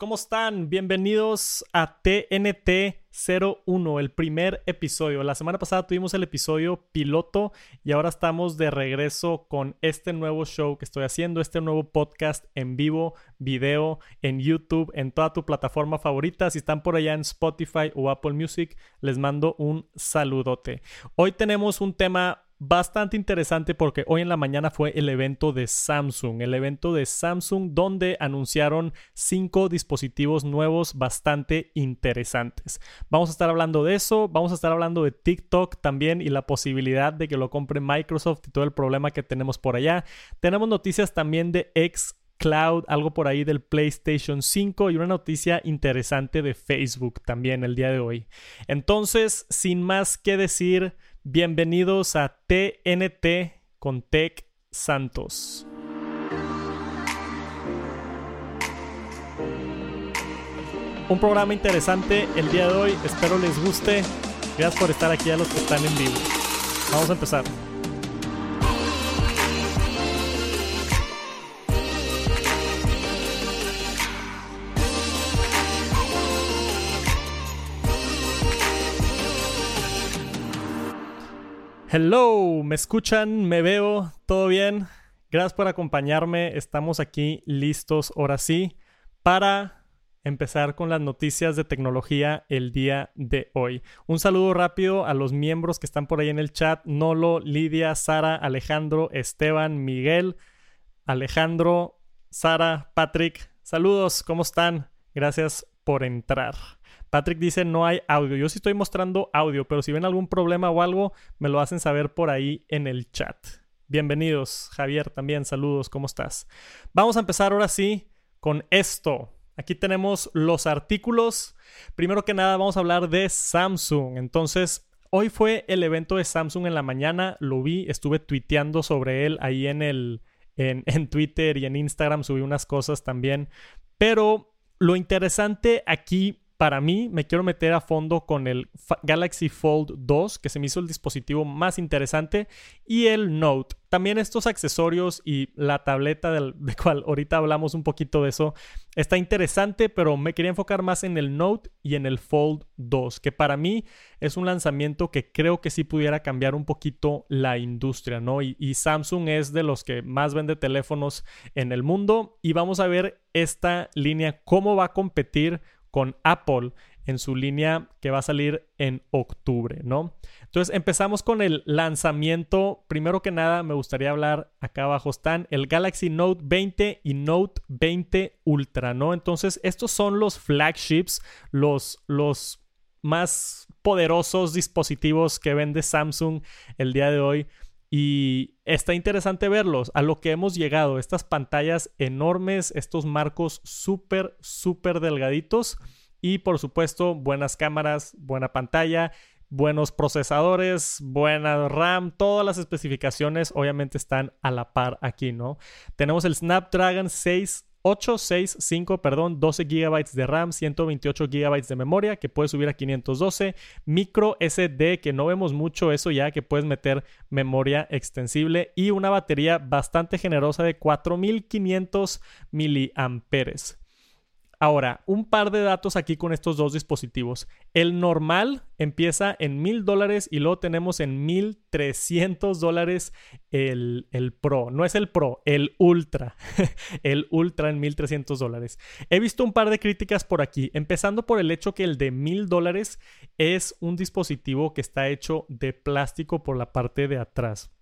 ¿cómo están? Bienvenidos a TNT 01, el primer episodio. La semana pasada tuvimos el episodio piloto y ahora estamos de regreso con este nuevo show que estoy haciendo, este nuevo podcast en vivo, video, en YouTube, en toda tu plataforma favorita. Si están por allá en Spotify o Apple Music, les mando un saludote. Hoy tenemos un tema bastante interesante porque hoy en la mañana fue el evento de Samsung, el evento de Samsung donde anunciaron cinco dispositivos nuevos bastante interesantes. Vamos a estar hablando de eso, vamos a estar hablando de TikTok también y la posibilidad de que lo compre Microsoft y todo el problema que tenemos por allá. Tenemos noticias también de X Cloud, algo por ahí del PlayStation 5 y una noticia interesante de Facebook también el día de hoy. Entonces, sin más que decir, Bienvenidos a TNT con Tech Santos. Un programa interesante el día de hoy, espero les guste. Gracias por estar aquí a los que están en vivo. Vamos a empezar. Hello, ¿me escuchan? ¿Me veo? ¿Todo bien? Gracias por acompañarme. Estamos aquí listos, ahora sí, para empezar con las noticias de tecnología el día de hoy. Un saludo rápido a los miembros que están por ahí en el chat. Nolo, Lidia, Sara, Alejandro, Esteban, Miguel, Alejandro, Sara, Patrick. Saludos, ¿cómo están? Gracias por entrar. Patrick dice no hay audio. Yo sí estoy mostrando audio, pero si ven algún problema o algo, me lo hacen saber por ahí en el chat. Bienvenidos, Javier también, saludos, ¿cómo estás? Vamos a empezar ahora sí con esto. Aquí tenemos los artículos. Primero que nada vamos a hablar de Samsung. Entonces, hoy fue el evento de Samsung en la mañana, lo vi, estuve tuiteando sobre él ahí en el en, en Twitter y en Instagram subí unas cosas también. Pero lo interesante aquí para mí me quiero meter a fondo con el Galaxy Fold 2, que se me hizo el dispositivo más interesante, y el Note. También estos accesorios y la tableta del, de cual ahorita hablamos un poquito de eso, está interesante, pero me quería enfocar más en el Note y en el Fold 2, que para mí es un lanzamiento que creo que sí pudiera cambiar un poquito la industria, ¿no? Y, y Samsung es de los que más vende teléfonos en el mundo y vamos a ver esta línea, cómo va a competir con Apple en su línea que va a salir en octubre, ¿no? Entonces empezamos con el lanzamiento. Primero que nada, me gustaría hablar, acá abajo están el Galaxy Note 20 y Note 20 Ultra, ¿no? Entonces estos son los flagships, los, los más poderosos dispositivos que vende Samsung el día de hoy. Y está interesante verlos, a lo que hemos llegado, estas pantallas enormes, estos marcos súper, súper delgaditos y por supuesto buenas cámaras, buena pantalla, buenos procesadores, buena RAM, todas las especificaciones obviamente están a la par aquí, ¿no? Tenemos el Snapdragon 6 865, perdón, 12 GB de RAM, 128 GB de memoria que puedes subir a 512, micro SD que no vemos mucho eso ya que puedes meter memoria extensible y una batería bastante generosa de 4500 miliamperes. Ahora, un par de datos aquí con estos dos dispositivos. El normal empieza en mil dólares y luego tenemos en 1300 dólares el, Pro. No es el Pro, el Ultra. el Ultra en 1300 dólares. He visto un par de críticas por aquí, empezando por el hecho que el de mil dólares es un dispositivo que está hecho de plástico por la parte de atrás.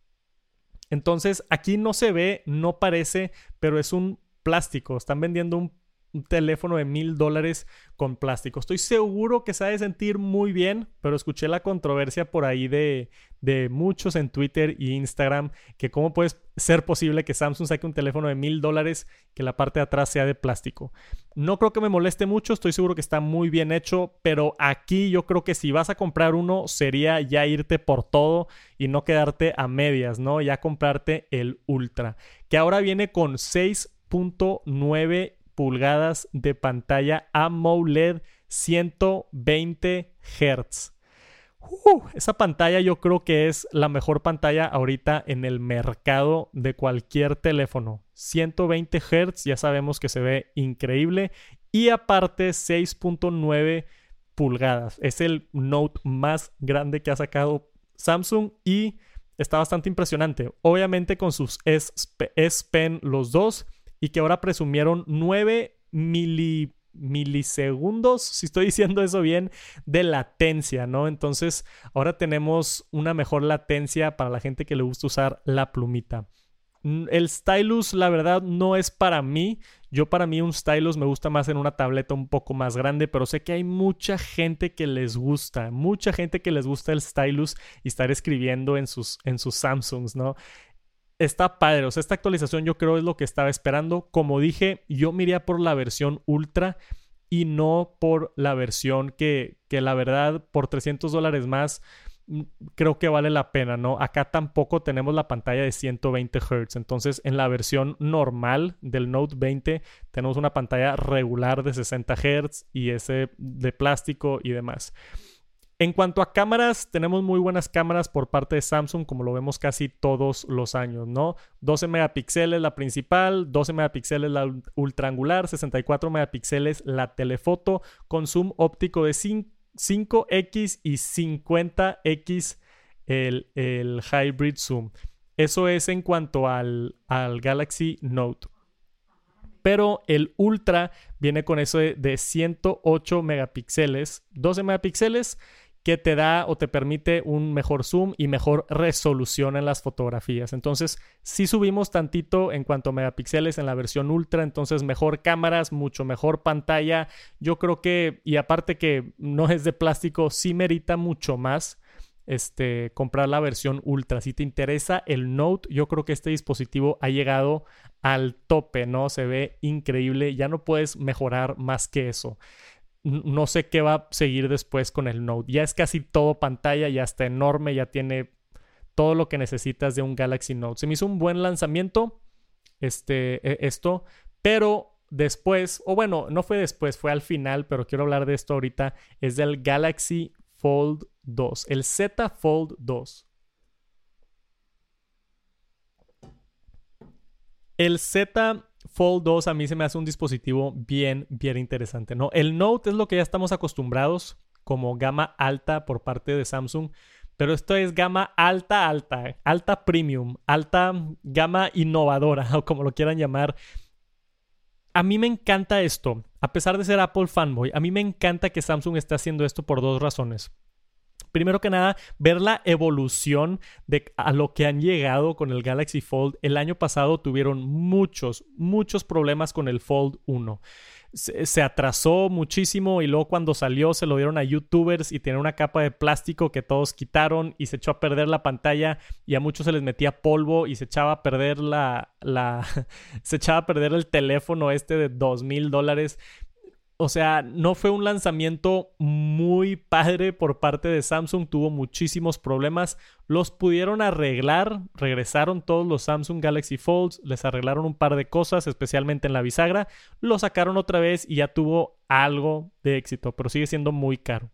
Entonces, aquí no se ve, no parece, pero es un plástico. Están vendiendo un un teléfono de mil dólares con plástico. Estoy seguro que se ha de sentir muy bien, pero escuché la controversia por ahí de, de muchos en Twitter y Instagram que cómo puede ser posible que Samsung saque un teléfono de mil dólares que la parte de atrás sea de plástico. No creo que me moleste mucho, estoy seguro que está muy bien hecho, pero aquí yo creo que si vas a comprar uno sería ya irte por todo y no quedarte a medias, ¿no? Ya comprarte el Ultra, que ahora viene con 6.9 pulgadas de pantalla AMOLED 120 Hz. esa pantalla yo creo que es la mejor pantalla ahorita en el mercado de cualquier teléfono. 120 Hz ya sabemos que se ve increíble y aparte 6.9 pulgadas. Es el Note más grande que ha sacado Samsung y está bastante impresionante. Obviamente con sus S, Pen los dos y que ahora presumieron 9 milisegundos, si estoy diciendo eso bien, de latencia, ¿no? Entonces ahora tenemos una mejor latencia para la gente que le gusta usar la plumita. El stylus, la verdad, no es para mí. Yo para mí un stylus me gusta más en una tableta un poco más grande, pero sé que hay mucha gente que les gusta, mucha gente que les gusta el stylus y estar escribiendo en sus, en sus Samsungs, ¿no? Está padre, o sea, esta actualización yo creo es lo que estaba esperando. Como dije, yo miré por la versión ultra y no por la versión que, que la verdad, por 300 dólares más, Mm, creo que vale la pena, ¿no? Acá tampoco tenemos la pantalla de 120 Hz. Entonces, en la versión normal del Note 20 tenemos una pantalla regular de 60 Hz y ese de plástico y demás. En cuanto a cámaras, tenemos muy buenas cámaras por parte de Samsung, como lo vemos casi todos los años, ¿no? 12 megapíxeles la principal, 12 megapíxeles la ultraangular, 64 megapíxeles la telefoto, con zoom óptico de 5 5X y 50X el, el hybrid zoom. Eso es en cuanto al, al Galaxy Note. Pero el Ultra viene con eso de, de 108 megapíxeles, 12 megapíxeles que te da o te permite un mejor zoom y mejor resolución en las fotografías. Entonces, si subimos tantito en cuanto a megapíxeles en la versión ultra, entonces mejor cámaras, mucho mejor pantalla. Yo creo que, y aparte que no es de plástico, sí merita mucho más este, comprar la versión ultra. Si te interesa el Note, yo creo que este dispositivo ha llegado al tope, ¿no? Se ve increíble, ya no puedes mejorar más que eso no sé qué va a seguir después con el Note. Ya es casi todo pantalla, ya está enorme, ya tiene todo lo que necesitas de un Galaxy Note. Se me hizo un buen lanzamiento este, e, esto, pero después, o bueno, no fue después, fue al final, pero quiero hablar de esto ahorita, es del Galaxy Fold 2, el Z Fold 2. El Z Fold 2 a mí se me hace un dispositivo bien, bien interesante, ¿no? El Note es lo que ya estamos acostumbrados como gama alta por parte de Samsung, pero esto es gama alta, alta, alta premium, alta gama innovadora o como lo quieran llamar. A mí me encanta esto, a pesar de ser Apple fanboy, a mí me encanta que Samsung esté haciendo esto por dos razones primero que nada, ver la evolución de a lo que han llegado con el Galaxy Fold. El año pasado tuvieron muchos, muchos problemas con el Fold 1. Se, atrasó muchísimo y luego cuando salió se lo dieron a youtubers y tiene una capa de plástico que todos quitaron y se echó a perder la pantalla y a muchos se les metía polvo y se echaba a perder la se echaba a perder el teléfono este de dos mil dólares o sea, no fue un lanzamiento muy padre por parte de Samsung, tuvo muchísimos problemas, los pudieron arreglar, regresaron todos los Samsung Galaxy Folds, les arreglaron un par de cosas, especialmente en la bisagra, lo sacaron otra vez y ya tuvo algo de éxito, pero sigue siendo muy caro.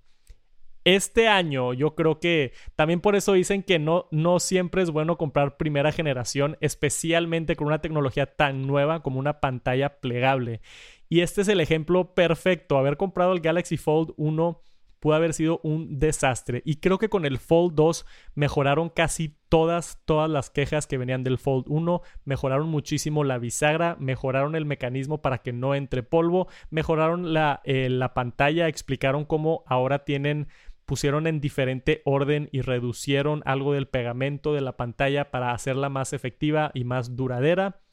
Este año yo creo que también por eso dicen que no, no siempre es bueno comprar primera generación, especialmente con una tecnología tan nueva como una pantalla plegable. Y este es el ejemplo perfecto. Haber comprado el Galaxy Fold 1 pudo haber sido un desastre. Y creo que con el Fold 2 mejoraron casi todas, todas las quejas que venían del Fold 1. Mejoraron muchísimo la bisagra, mejoraron el mecanismo para que no entre polvo, mejoraron la, eh, la pantalla, explicaron cómo ahora tienen pusieron en diferente orden y reducieron algo del pegamento de la pantalla para hacerla más efectiva y más duradera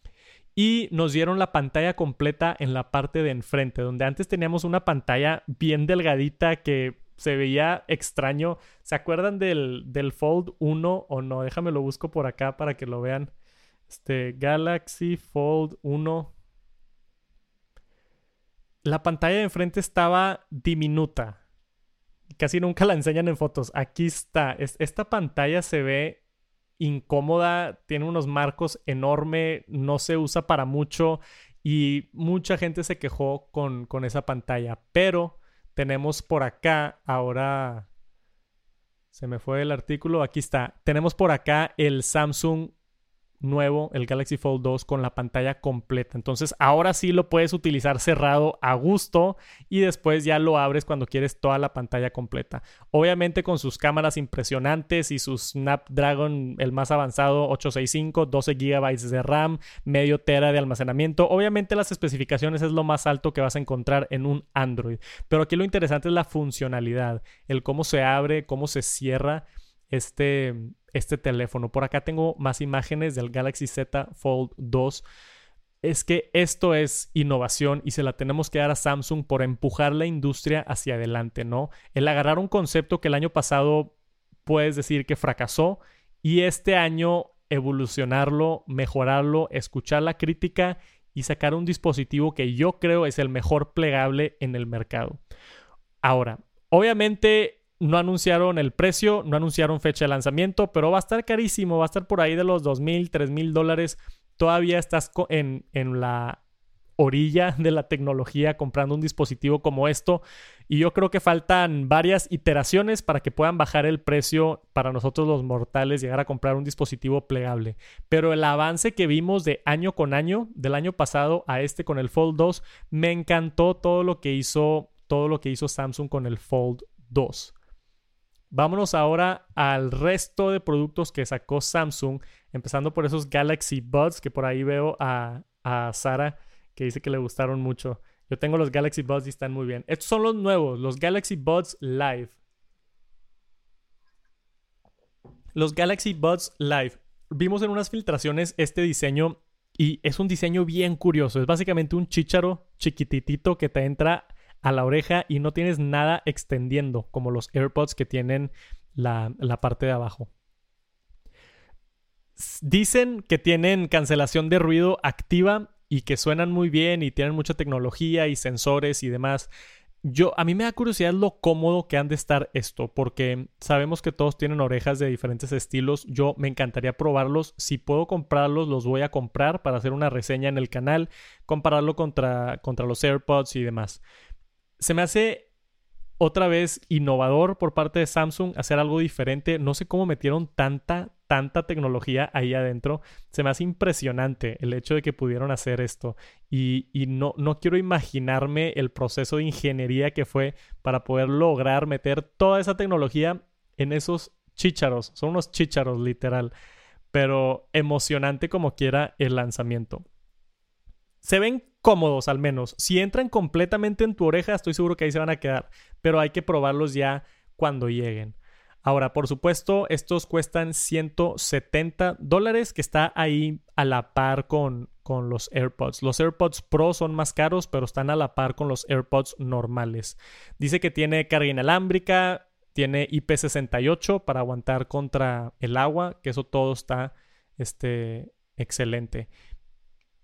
y nos dieron la pantalla completa en la parte de enfrente, donde antes teníamos una pantalla bien delgadita que se veía extraño. ¿Se acuerdan del, del Fold 1 o no? Déjame lo busco por acá para que lo vean. Este Galaxy Fold 1. La pantalla de enfrente estaba diminuta. Casi nunca la enseñan en fotos. Aquí está. Esta pantalla se ve incómoda, tiene unos marcos enorme, no se usa para mucho y mucha gente se quejó con, con esa pantalla. Pero tenemos por acá ahora... Se me fue el artículo, aquí está. Tenemos por acá el Samsung nuevo, el Galaxy Fold 2, con la pantalla completa. Entonces ahora sí lo puedes utilizar cerrado a gusto y después ya lo abres cuando quieres toda la pantalla completa. Obviamente con sus cámaras impresionantes y su Snapdragon, el más avanzado, 865, 12 GB de RAM, medio tera de almacenamiento. Obviamente las especificaciones es lo más alto que vas a encontrar en un Android. Pero aquí lo interesante es la funcionalidad, el cómo se abre, cómo se cierra este, este teléfono. Por acá tengo más imágenes del Galaxy Z Fold 2. Es que esto es innovación y se la tenemos que dar a Samsung por empujar la industria hacia adelante, ¿no? El agarrar un concepto que el año pasado puedes decir que fracasó y este año evolucionarlo, mejorarlo, escuchar la crítica y sacar un dispositivo que yo creo es el mejor plegable en el mercado. Ahora, obviamente no anunciaron el precio, no anunciaron fecha de lanzamiento, pero va a estar carísimo, va a estar por ahí de los 2.000, 3.000 dólares. Todavía estás en, en la orilla de la tecnología comprando un dispositivo como esto y yo creo que faltan varias iteraciones para que puedan bajar el precio para nosotros los mortales llegar a comprar un dispositivo plegable. Pero el avance que vimos de año con año, del año pasado a este con el Fold 2, me encantó todo lo que hizo todo lo que hizo Samsung con el Fold 2. Vámonos ahora al resto de productos que sacó Samsung, empezando por esos Galaxy Buds, que por ahí veo a, a Sara que dice que le gustaron mucho. Yo tengo los Galaxy Buds y están muy bien. Estos son los nuevos, los Galaxy Buds Live. Los Galaxy Buds Live. Vimos en unas filtraciones este diseño y es un diseño bien curioso. Es básicamente un chícharo chiquititito que te entra a la oreja y no tienes nada extendiendo, como los AirPods que tienen la, parte de abajo. Dicen que tienen cancelación de ruido activa y que suenan muy bien y tienen mucha tecnología y sensores y demás. Yo, a mí me da curiosidad lo cómodo que han de estar esto, porque sabemos que todos tienen orejas de diferentes estilos. Yo me encantaría probarlos. Si puedo comprarlos, los voy a comprar para hacer una reseña en el canal, compararlo contra, contra los AirPods y demás se me hace otra vez innovador por parte de Samsung hacer algo diferente. No sé cómo metieron tanta, tanta tecnología ahí adentro. Se me hace impresionante el hecho de que pudieron hacer esto. Y, no, no quiero imaginarme el proceso de ingeniería que fue para poder lograr meter toda esa tecnología en esos chícharos. Son unos chícharos, literal. Pero emocionante como quiera el lanzamiento. Se ven cómodos al menos. Si entran completamente en tu oreja, estoy seguro que ahí se van a quedar, pero hay que probarlos ya cuando lleguen. Ahora, por supuesto, estos cuestan 170 dólares, que está ahí a la par con, con los AirPods. Los AirPods Pro son más caros, pero están a la par con los AirPods normales. Dice que tiene carga inalámbrica, tiene IP68 para aguantar contra el agua, que eso todo está este, excelente.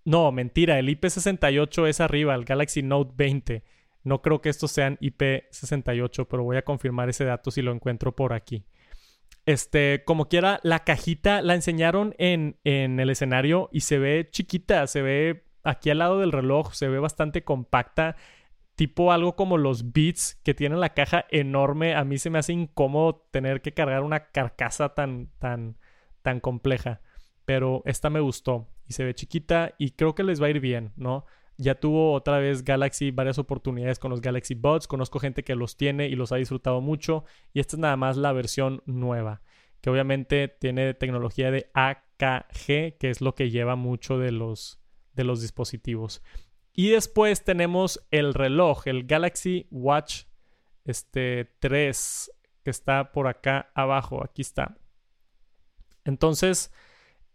No, mentira, el IP68 es arriba, el Galaxy Note 20. No creo que estos sean IP68, pero voy a confirmar ese dato si lo encuentro por aquí. Este, como quiera, la cajita la enseñaron en, en el escenario y se ve chiquita, se ve aquí al lado del reloj, se ve bastante compacta tipo algo como los Beats que tienen la caja enorme. A mí se me hace incómodo tener que cargar una carcasa tan, tan, tan compleja. Pero esta me gustó y se ve chiquita y creo que les va a ir bien, ¿no? Ya tuvo otra vez Galaxy varias oportunidades con los Galaxy Buds, conozco gente que los tiene y los ha disfrutado mucho y esta es nada más la versión nueva, que obviamente tiene tecnología de AKG, que es lo que lleva mucho de los, de los dispositivos. Y después tenemos el reloj, el Galaxy Watch este, 3, que está por acá abajo, aquí está. Entonces,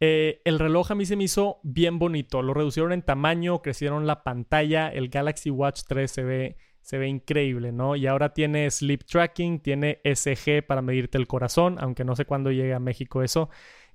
eh, el reloj a mí se me hizo bien bonito. Lo reducieron en tamaño, crecieron la pantalla. El Galaxy Watch 3 se ve, se ve increíble, ¿no? Y ahora tiene sleep tracking, tiene SG para medirte el corazón, aunque no sé cuándo llegue a México eso.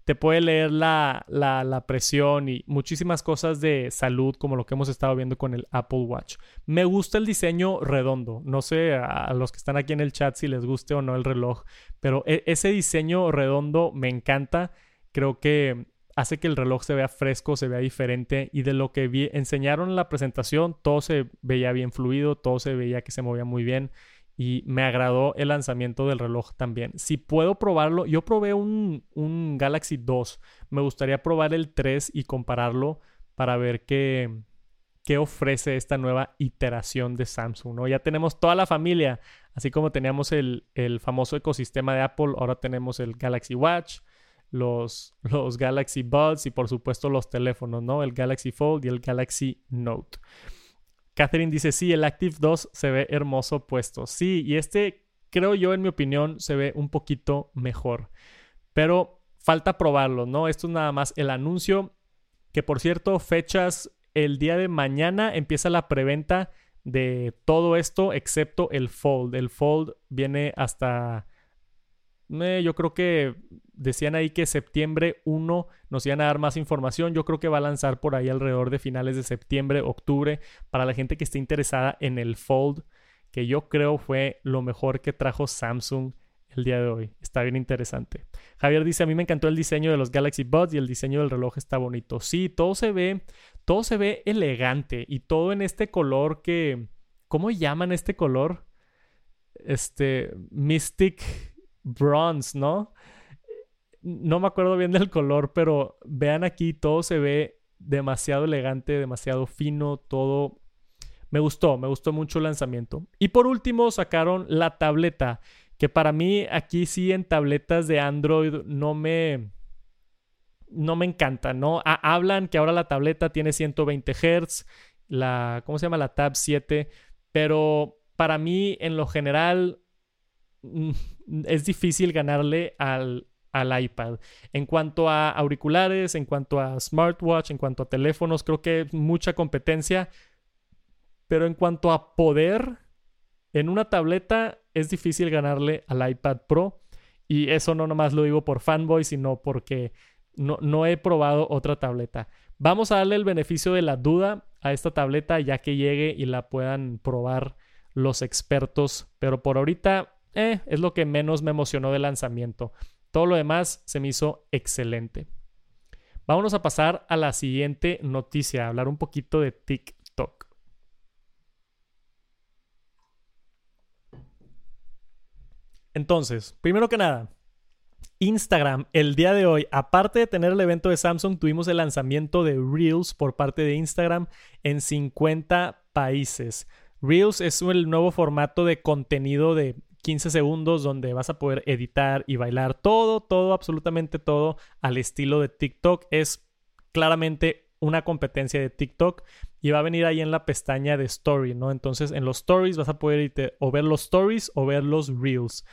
Te puede leer la, la, presión y muchísimas cosas de salud, como lo que hemos estado viendo con el Apple Watch. Me gusta el diseño redondo. No sé a los que están aquí en el chat si les guste o no el reloj, pero e, ese diseño redondo me encanta. Creo que hace que el reloj se vea fresco, se vea diferente y de lo que vi, enseñaron en la presentación, todo se veía bien fluido, todo se veía que se movía muy bien y me agradó el lanzamiento del reloj también. Si puedo probarlo, yo probé un, un Galaxy 2, me gustaría probar el 3 y compararlo para ver qué, qué ofrece esta nueva iteración de Samsung. ¿no? Ya tenemos toda la familia, así como teníamos el, el famoso ecosistema de Apple, ahora tenemos el Galaxy Watch, los, los Galaxy Buds y por supuesto los teléfonos, ¿no? El Galaxy Fold y el Galaxy Note. Catherine dice, sí, el Active 2 se ve hermoso puesto. Sí, y este creo yo, en mi opinión, se ve un poquito mejor. Pero falta probarlo, ¿no? Esto es nada más el anuncio. Que por cierto, fechas el día de mañana empieza la preventa de todo esto excepto el Fold. El Fold viene hasta eh, yo creo que decían ahí que septiembre 1 nos iban a dar más información. Yo creo que va a lanzar por ahí alrededor de finales de septiembre, octubre, para la gente que esté interesada en el Fold, que yo creo fue lo mejor que trajo Samsung el día de hoy. Está bien interesante. Javier dice, a mí me encantó el diseño de los Galaxy Buds y el diseño del reloj está bonito. Sí, todo se ve, todo se ve elegante y todo en este color que, ¿cómo llaman este color? Este, Mystic bronze, ¿no? No me acuerdo bien del color, pero vean aquí, todo se ve demasiado elegante, demasiado fino, todo... Me gustó, me gustó mucho el lanzamiento. Y por último sacaron la tableta, que para mí aquí sí en tabletas de Android no me... No me encanta, ¿no? hablan que ahora la tableta tiene 120 Hz, la... ¿Cómo se llama? La Tab 7, pero para mí en lo general Mm, es difícil ganarle al, al iPad. En cuanto a auriculares, en cuanto a smartwatch, en cuanto a teléfonos, creo que mucha competencia. Pero en cuanto a poder, en una tableta es difícil ganarle al iPad Pro. Y eso no nomás lo digo por fanboy, sino porque no, no he probado otra tableta. Vamos a darle el beneficio de la duda a esta tableta ya que llegue y la puedan probar los expertos. Pero por ahorita eh, es lo que menos me emocionó del lanzamiento. Todo lo demás se me hizo excelente. Vámonos a pasar a la siguiente noticia, a hablar un poquito de TikTok. Entonces, primero que nada, Instagram, el día de hoy, aparte de tener el evento de Samsung, tuvimos el lanzamiento de Reels por parte de Instagram en 50 países. Reels es el nuevo formato de contenido de 15 segundos donde vas a poder editar y bailar todo, todo, absolutamente todo al estilo de TikTok. Es claramente una competencia de TikTok y va a venir ahí en la pestaña de Story, ¿no? Entonces en los Stories vas a poder o ver los Stories o ver los Reels.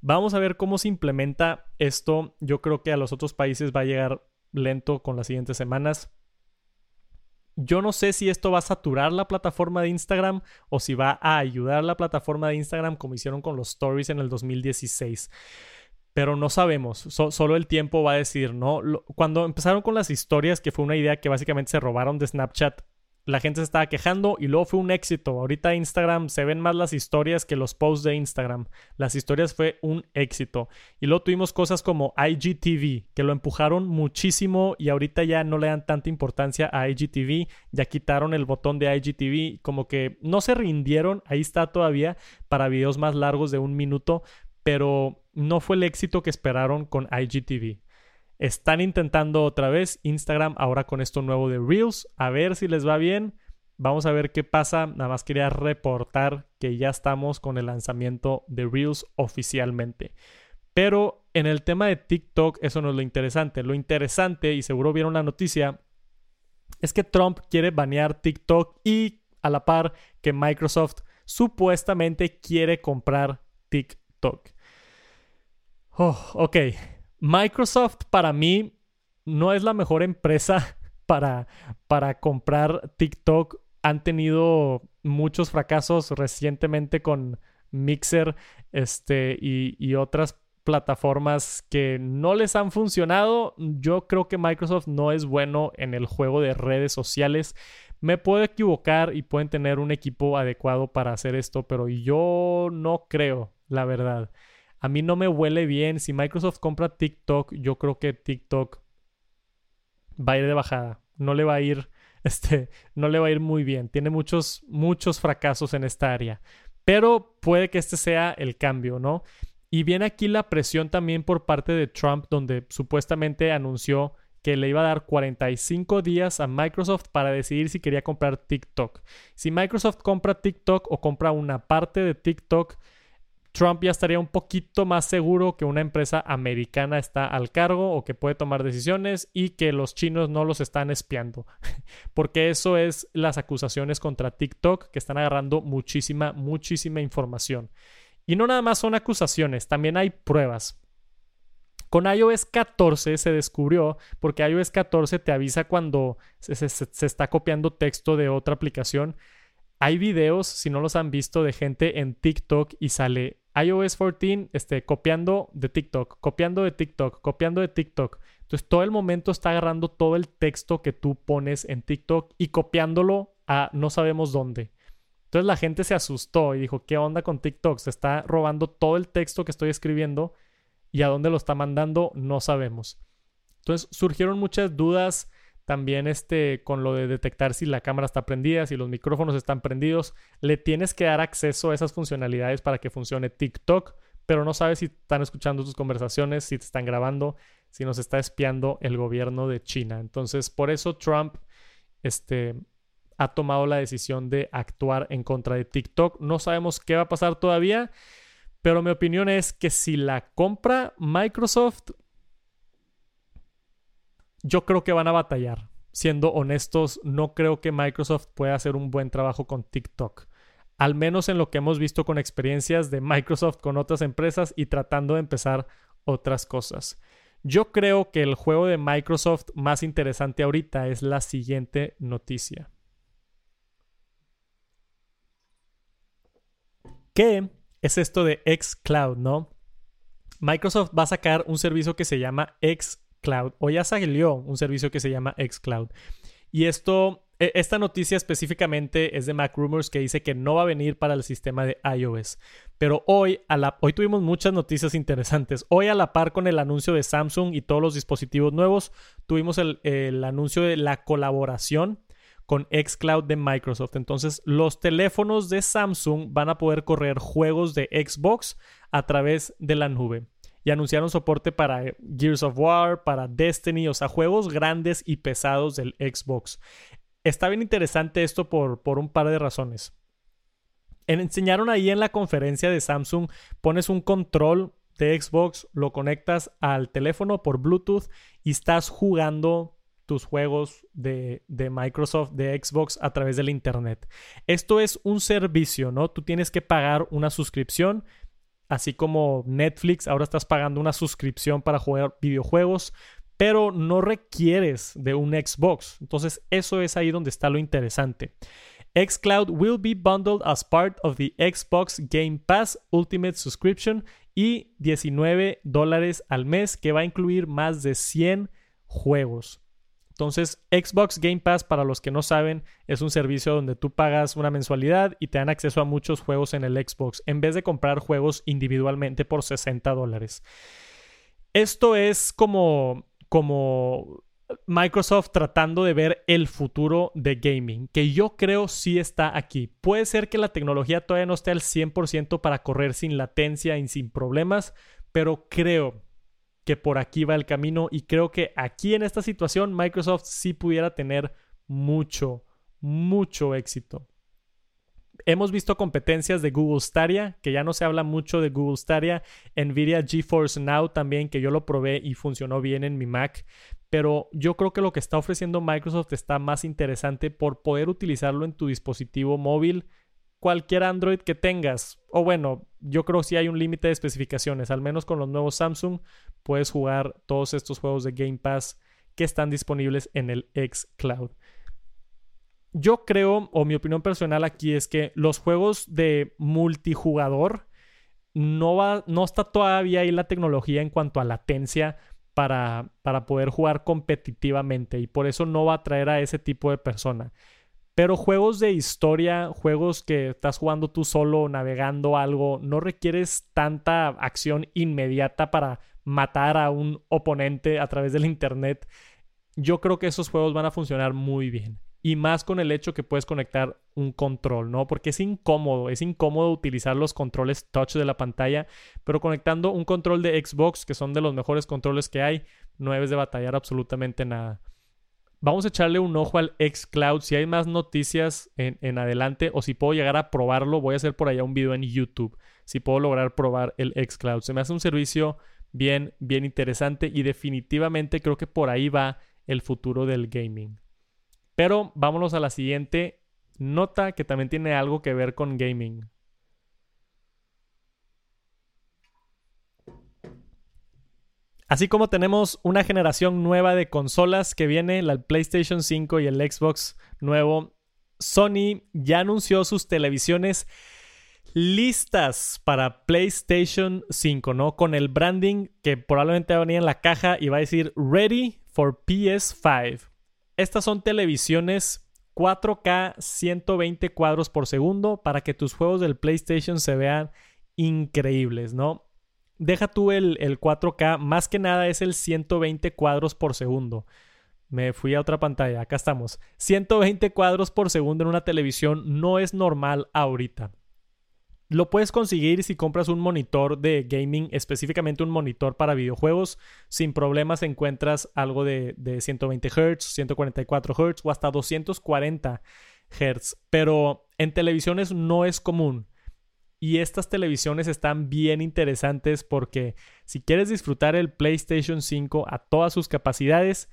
Vamos a ver cómo se implementa esto. Yo creo que a los otros países va a llegar lento con las siguientes semanas. Yo no sé si esto va a saturar la plataforma de Instagram o si va a ayudar la plataforma de Instagram como hicieron con los stories en el 2016. Pero no sabemos, solo el tiempo va a decir, ¿no? cuando empezaron con las historias, que fue una idea que básicamente se robaron de Snapchat, la gente se estaba quejando y luego fue un éxito. Ahorita Instagram se ven más las historias que los posts de Instagram. Las historias fue un éxito. Y luego tuvimos cosas como IGTV, que lo empujaron muchísimo y ahorita ya no le dan tanta importancia a IGTV. Ya quitaron el botón de IGTV, como que no se rindieron, ahí está todavía para videos más largos de un minuto, pero no fue el éxito que esperaron con IGTV. Están intentando otra vez Instagram ahora con esto nuevo de Reels. A ver si les va bien. Vamos a ver qué pasa. Nada más quería reportar que ya estamos con el lanzamiento de Reels oficialmente. Pero en el tema de TikTok, eso no es lo interesante. Lo interesante, y seguro vieron la noticia, es que Trump quiere banear TikTok y a la par que Microsoft supuestamente quiere comprar TikTok. Oh, ok, Microsoft para mí no es la mejor empresa para, para comprar TikTok. Han tenido muchos fracasos recientemente con Mixer este, y, y otras plataformas que no les han funcionado. Yo creo que Microsoft no es bueno en el juego de redes sociales. Me puedo equivocar y pueden tener un equipo adecuado para hacer esto, pero yo no creo, la verdad a mí no me huele bien. Si Microsoft compra TikTok, yo creo que TikTok va a ir de bajada. No le va a ir, este, no le va a ir muy bien. Tiene muchos, muchos fracasos en esta área. Pero puede que este sea el cambio, ¿no? Y viene aquí la presión también por parte de Trump, donde supuestamente anunció que le iba a dar 45 días a Microsoft para decidir si quería comprar TikTok. Si Microsoft compra TikTok o compra una parte de TikTok, Trump ya estaría un poquito más seguro que una empresa americana está al cargo o que puede tomar decisiones y que los chinos no los están espiando. Porque eso es las acusaciones contra TikTok que están agarrando muchísima, muchísima información. Y no nada más son acusaciones, también hay pruebas. Con iOS 14 se descubrió, porque iOS 14 te avisa cuando se, se está copiando texto de otra aplicación. Hay videos, si no los han visto, de gente en TikTok y sale iOS 14 este, copiando de TikTok, copiando de TikTok, copiando de TikTok. Entonces todo el momento está agarrando todo el texto que tú pones en TikTok y copiándolo a no sabemos dónde. Entonces la gente se asustó y dijo, ¿qué onda con TikTok? Se está robando todo el texto que estoy escribiendo y a dónde lo está mandando no sabemos. Entonces surgieron muchas dudas también este, con lo de detectar si la cámara está prendida, si los micrófonos están prendidos, le tienes que dar acceso a esas funcionalidades para que funcione TikTok, pero no sabes si están escuchando tus conversaciones, si te están grabando, si nos está espiando el gobierno de China. Entonces, por eso Trump este, ha tomado la decisión de actuar en contra de TikTok. No sabemos qué va a pasar todavía, pero mi opinión es que si la compra Microsoft, yo creo que van a batallar. Siendo honestos, no creo que Microsoft pueda hacer un buen trabajo con TikTok. Al menos en lo que hemos visto con experiencias de Microsoft con otras empresas y tratando de empezar otras cosas. Yo creo que el juego de Microsoft más interesante ahorita es la siguiente noticia. ¿Qué es esto de xCloud, no? Microsoft va a sacar un servicio que se llama X Cloud o ya salió un servicio que se llama xCloud. Y esto, e, esta noticia específicamente es de Mac Rumors que dice que no va a venir para el sistema de iOS. Pero hoy, a la, hoy tuvimos muchas noticias interesantes. Hoy a la par con el anuncio de Samsung y todos los dispositivos nuevos, tuvimos el, el anuncio de la colaboración con xCloud de Microsoft. Entonces, los teléfonos de Samsung van a poder correr juegos de Xbox a través de la nube y anunciaron soporte para eh, Gears of War, para Destiny, o sea, juegos grandes y pesados del Xbox. Está bien interesante esto por, por un par de razones. enseñaron ahí en la conferencia de Samsung, pones un control de Xbox, lo conectas al teléfono por Bluetooth y estás jugando tus juegos de, de, Microsoft, de Xbox a través del Internet. Esto es un servicio, ¿no? Tú tienes que pagar una suscripción así como Netflix, ahora estás pagando una suscripción para jugar videojuegos, pero no requieres de un Xbox. Entonces, eso es ahí donde está lo interesante. xCloud will be bundled as part of the Xbox Game Pass Ultimate Subscription y 19 dólares al mes que va a incluir más de 100 juegos. Entonces, Xbox Game Pass, para los que no saben, es un servicio donde tú pagas una mensualidad y te dan acceso a muchos juegos en el Xbox, en vez de comprar juegos individualmente por 60 dólares. Esto es como, como Microsoft tratando de ver el futuro de gaming, que yo creo sí está aquí. Puede ser que la tecnología todavía no esté al 100% para correr sin latencia y sin problemas, pero creo que por aquí va el camino y creo que aquí en esta situación Microsoft sí pudiera tener mucho, mucho éxito. Hemos visto competencias de Google Stadia, que ya no se habla mucho de Google Stadia, Nvidia GeForce Now también, que yo lo probé y funcionó bien en mi Mac, pero yo creo que lo que está ofreciendo Microsoft está más interesante por poder utilizarlo en tu dispositivo móvil cualquier Android que tengas. O bueno, yo creo que sí hay un límite de especificaciones. Al menos con los nuevos Samsung puedes jugar todos estos juegos de Game Pass que están disponibles en el X Cloud. Yo creo, o mi opinión personal aquí es que los juegos de multijugador no, va, no está todavía ahí la tecnología en cuanto a latencia para, para poder jugar competitivamente y por eso no va a atraer a ese tipo de persona. Pero juegos de historia, juegos que estás jugando tú solo, navegando algo, no requieres tanta acción inmediata para matar a un oponente a través del internet. Yo creo que esos juegos van a funcionar muy bien. y más con el hecho que puedes conectar un control, ¿no? Porque es incómodo, es incómodo utilizar los controles touch de la pantalla, pero conectando un control de Xbox, que son de los mejores controles que hay, no debes de batallar absolutamente nada. Vamos a echarle un ojo al xCloud. Si hay más noticias en, en, adelante o si puedo llegar a probarlo, voy a hacer por allá un video en YouTube. Si puedo lograr probar el xCloud. Se me hace un servicio bien, bien interesante y definitivamente creo que por ahí va el futuro del gaming. Pero vámonos a la siguiente nota que también tiene algo que ver con gaming. Así como tenemos una generación nueva de consolas que viene, la PlayStation 5 y el Xbox nuevo, Sony ya anunció sus televisiones listas para PlayStation 5, ¿no? Con el branding que probablemente va a venir en la caja y va a decir Ready for PS5. Estas son televisiones 4K 120 cuadros por segundo para que tus juegos del PlayStation se vean increíbles, ¿no? Deja tú el, 4K, más que nada es el 120 cuadros por segundo. Me fui a otra pantalla, acá estamos. 120 cuadros por segundo en una televisión no es normal ahorita. Lo puedes conseguir si compras un monitor de gaming, específicamente un monitor para videojuegos. Sin problemas encuentras algo de, 120 Hz, 144 Hz o hasta 240 Hz. Pero en televisiones no es común. Y estas televisiones están bien interesantes porque si quieres disfrutar el PlayStation 5 a todas sus capacidades,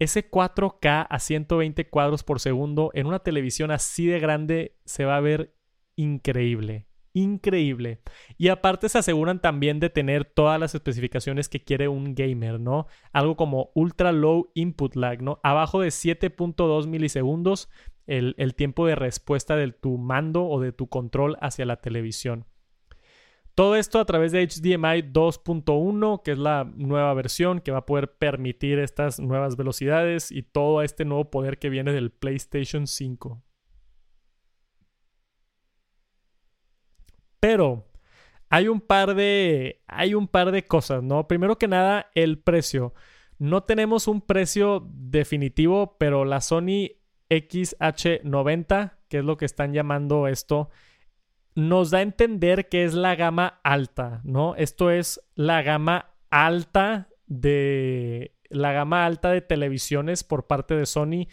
ese 4K a 120 cuadros por segundo en una televisión así de grande se va a ver increíble increíble. Y aparte se aseguran también de tener todas las especificaciones que quiere un gamer, ¿no? Algo como ultra low input lag, ¿no? Abajo de 7.2 milisegundos el, tiempo de respuesta de tu mando o de tu control hacia la televisión. Todo esto a través de HDMI 2.1, que es la nueva versión que va a poder permitir estas nuevas velocidades y todo este nuevo poder que viene del PlayStation 5. Pero hay un par de. Hay un par de cosas, ¿no? Primero que nada, el precio. No tenemos un precio definitivo, pero la Sony XH90, que es lo que están llamando esto, nos da a entender que es la gama alta, ¿no? Esto es la gama alta de. La gama alta de televisiones por parte de Sony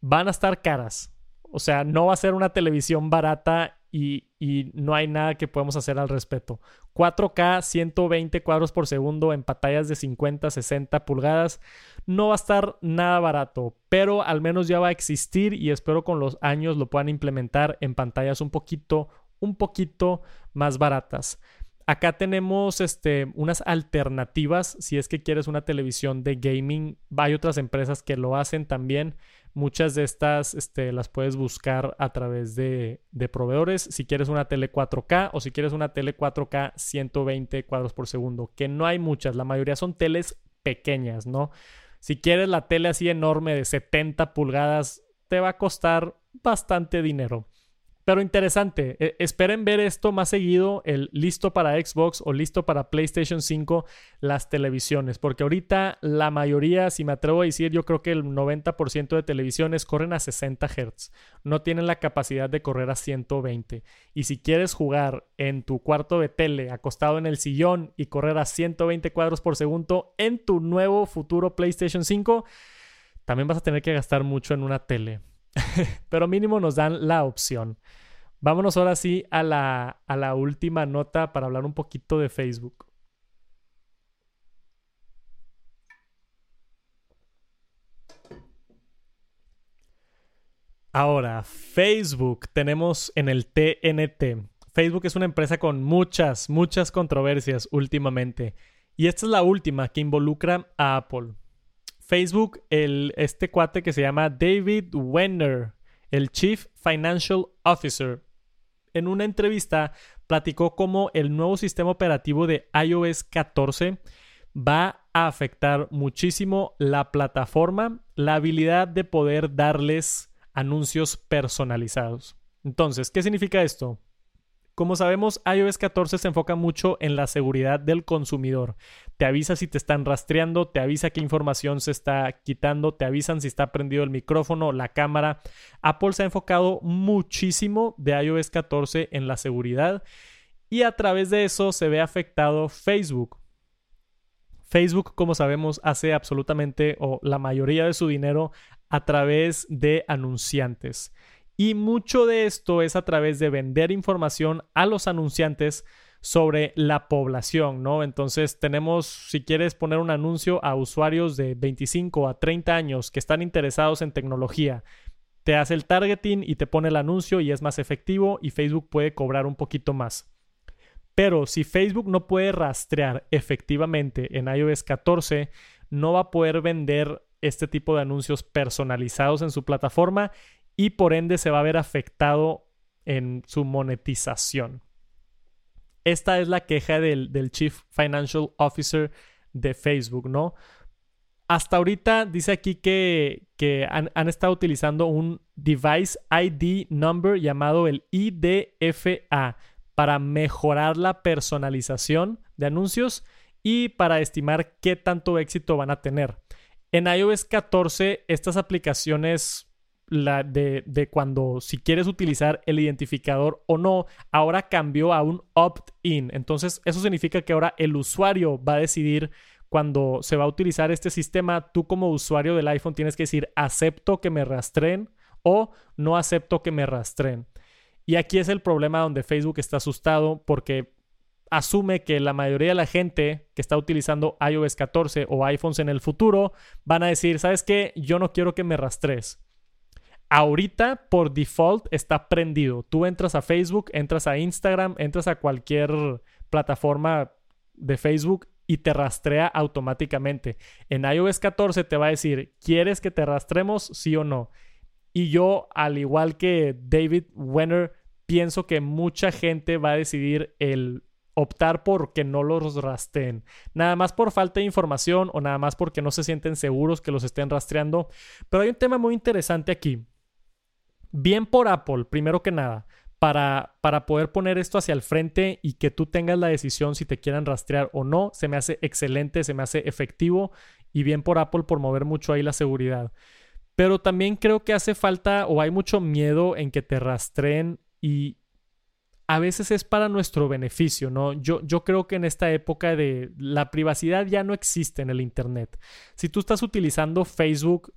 van a estar caras. O sea, no va a ser una televisión barata y, no hay nada que podemos hacer al respecto. 4K, 120 cuadros por segundo en pantallas de 50, 60 pulgadas. No va a estar nada barato, pero al menos ya va a existir y espero con los años lo puedan implementar en pantallas un poquito, un poquito más baratas. Acá tenemos este, unas alternativas si es que quieres una televisión de gaming. Hay otras empresas que lo hacen también. Muchas de estas este, las puedes buscar a través de, de, proveedores. Si quieres una tele 4K o si quieres una tele 4K 120 cuadros por segundo, que no hay muchas, la mayoría son teles pequeñas, ¿no? Si quieres la tele así enorme de 70 pulgadas, te va a costar bastante dinero. Pero interesante, e, esperen ver esto más seguido, el listo para Xbox o listo para PlayStation 5, las televisiones, porque ahorita la mayoría, si me atrevo a decir, yo creo que el 90% de televisiones corren a 60 Hz, no tienen la capacidad de correr a 120. Y si quieres jugar en tu cuarto de tele, acostado en el sillón y correr a 120 cuadros por segundo en tu nuevo futuro PlayStation 5, también vas a tener que gastar mucho en una tele. Pero mínimo nos dan la opción. Vámonos ahora sí a la, a la última nota para hablar un poquito de Facebook. Ahora, Facebook tenemos en el TNT. Facebook es una empresa con muchas, muchas controversias últimamente. Y esta es la última que involucra a Apple. Facebook, el, este cuate que se llama David Wenner, el Chief Financial Officer, en una entrevista platicó cómo el nuevo sistema operativo de iOS 14 va a afectar muchísimo la plataforma, la habilidad de poder darles anuncios personalizados. Entonces, ¿qué significa esto? Como sabemos, iOS 14 se enfoca mucho en la seguridad del consumidor. Te avisa si te están rastreando, te avisa qué información se está quitando, te avisan si está prendido el micrófono, la cámara. Apple se ha enfocado muchísimo de iOS 14 en la seguridad y a través de eso se ve afectado Facebook. Facebook, como sabemos, hace absolutamente o la mayoría de su dinero a través de anunciantes. Y mucho de esto es a través de vender información a los anunciantes sobre la población, ¿no? Entonces tenemos, si quieres poner un anuncio a usuarios de 25 a 30 años que están interesados en tecnología, te hace el targeting y te pone el anuncio y es más efectivo y Facebook puede cobrar un poquito más. Pero si Facebook no puede rastrear efectivamente en iOS 14, no va a poder vender este tipo de anuncios personalizados en su plataforma y por ende se va a ver afectado en su monetización. Esta es la queja del, Chief Financial Officer de Facebook, ¿no? Hasta ahorita dice aquí que, que han, han, estado utilizando un Device ID Number llamado el IDFA para mejorar la personalización de anuncios y para estimar qué tanto éxito van a tener. En iOS 14, estas aplicaciones la de, cuando si quieres utilizar el identificador o no, ahora cambió a un opt-in. Entonces, eso significa que ahora el usuario va a decidir cuando se va a utilizar este sistema, tú como usuario del iPhone tienes que decir acepto que me rastreen o no acepto que me rastreen. Y aquí es el problema donde Facebook está asustado porque asume que la mayoría de la gente que está utilizando iOS 14 o iPhones en el futuro van a decir, ¿sabes qué? Yo no quiero que me rastres ahorita por default está prendido. Tú entras a Facebook, entras a Instagram, entras a cualquier plataforma de Facebook y te rastrea automáticamente. En iOS 14 te va a decir, ¿quieres que te rastremos? Sí o no. Y yo, al igual que David Wenner, pienso que mucha gente va a decidir el optar por que no los rastreen. Nada más por falta de información o nada más porque no se sienten seguros que los estén rastreando. Pero hay un tema muy interesante aquí. Bien por Apple, primero que nada, para, para poder poner esto hacia el frente y que tú tengas la decisión si te quieran rastrear o no, se me hace excelente, se me hace efectivo y bien por Apple por mover mucho ahí la seguridad. Pero también creo que hace falta o hay mucho miedo en que te rastreen y a veces es para nuestro beneficio, ¿no? Yo, yo creo que en esta época de la privacidad ya no existe en el Internet. Si tú estás utilizando Facebook,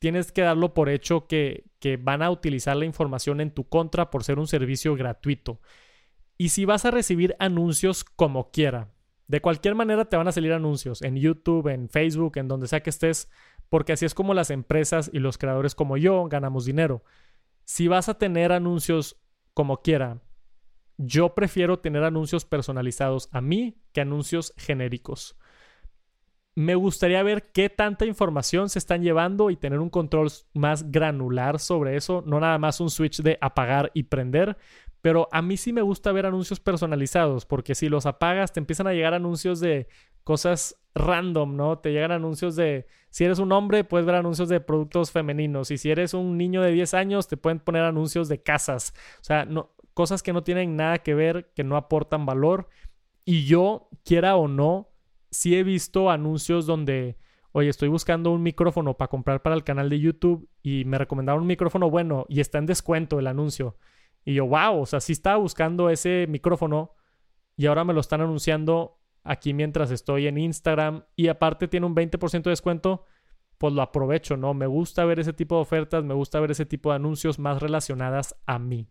tienes que darlo por hecho que, van a utilizar la información en tu contra por ser un servicio gratuito. Y si vas a recibir anuncios como quiera, de cualquier manera te van a salir anuncios en YouTube, en Facebook, en donde sea que estés, porque así es como las empresas y los creadores como yo ganamos dinero. Si vas a tener anuncios como quiera, yo prefiero tener anuncios personalizados a mí que anuncios genéricos me gustaría ver qué tanta información se están llevando y tener un control más granular sobre eso, no nada más un switch de apagar y prender, pero a mí sí me gusta ver anuncios personalizados, porque si los apagas te empiezan a llegar anuncios de cosas random, ¿no? Te llegan anuncios de, si eres un hombre, puedes ver anuncios de productos femeninos, y si eres un niño de 10 años, te pueden poner anuncios de casas, o sea, no, cosas que no tienen nada que ver, que no aportan valor, y yo, quiera o no, sí he visto anuncios donde, oye, estoy buscando un micrófono para comprar para el canal de YouTube y me recomendaron un micrófono bueno y está en descuento el anuncio. Y yo, wow, o sea, sí estaba buscando ese micrófono y ahora me lo están anunciando aquí mientras estoy en Instagram y aparte tiene un 20% de descuento, pues lo aprovecho, ¿no? Me gusta ver ese tipo de ofertas, me gusta ver ese tipo de anuncios más relacionadas a mí.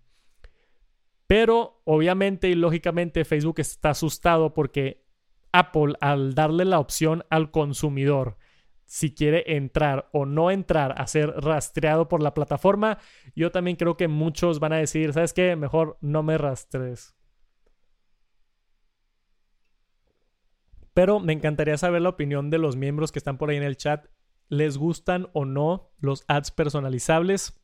Pero obviamente y lógicamente Facebook está asustado porque Apple al darle la opción al consumidor si quiere entrar o no entrar a ser rastreado por la plataforma, yo también creo que muchos van a decir, ¿sabes qué? Mejor no me rastres. Pero me encantaría saber la opinión de los miembros que están por ahí en el chat. ¿Les gustan o no los ads personalizables?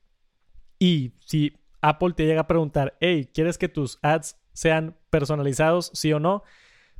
Y si Apple te llega a preguntar, hey, ¿quieres que tus ads sean personalizados, sí o no?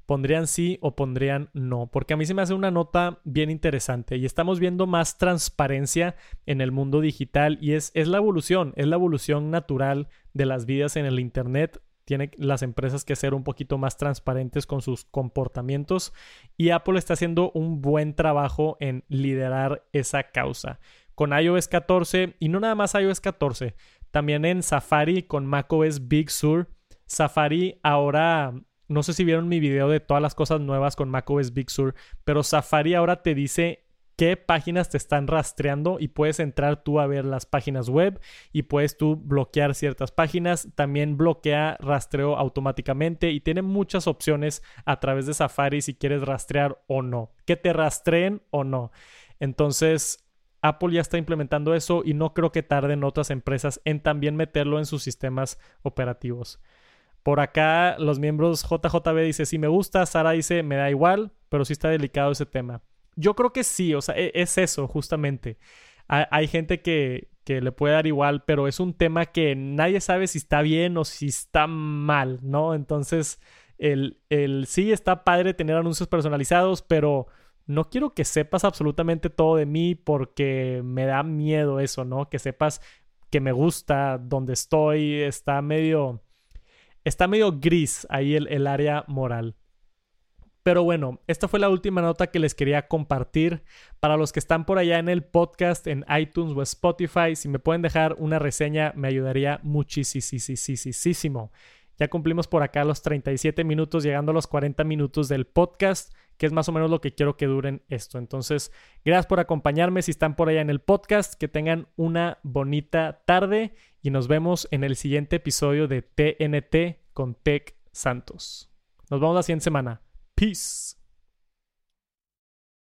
Pondrían sí o pondrían no, porque a mí se me hace una nota bien interesante y estamos viendo más transparencia en el mundo digital y es, es la evolución, es la evolución natural de las vidas en el Internet. tienen las empresas que ser un poquito más transparentes con sus comportamientos y Apple está haciendo un buen trabajo en liderar esa causa. Con iOS 14 y no nada más iOS 14, también en Safari con macOS Big Sur. Safari ahora no sé si vieron mi video de todas las cosas nuevas con macOS Big Sur, pero Safari ahora te dice qué páginas te están rastreando y puedes entrar tú a ver las páginas web y puedes tú bloquear ciertas páginas. También bloquea rastreo automáticamente y tiene muchas opciones a través de Safari si quieres rastrear o no, que te rastreen o no. Entonces, Apple ya está implementando eso y no creo que tarden otras empresas en también meterlo en sus sistemas operativos. Por acá los miembros JJB dice, si me gusta, Sara dice, me da igual, pero sí está delicado ese tema. Yo creo que sí, o sea, e-, es eso justamente. Hay gente que, que le puede dar igual, pero es un tema que nadie sabe si está bien o si está mal, ¿no? Entonces, el, el sí está padre tener anuncios personalizados, pero no quiero que sepas absolutamente todo de mí porque me da miedo eso, ¿no? Que sepas que me gusta, dónde estoy, está medio, está medio gris ahí el, el área moral. Pero bueno, esta fue la última nota que les quería compartir. Para los que están por allá en el podcast, en iTunes o Spotify, si me pueden dejar una reseña, me ayudaría muchísimo. Ya cumplimos por acá los 37 minutos, llegando a los 40 minutos del podcast, que es más o menos lo que quiero que duren esto. Entonces, gracias por acompañarme si están por allá en el podcast. Que tengan una bonita tarde y nos vemos en el siguiente episodio de TNT con Tech Santos. Nos vemos la siguiente semana. Peace.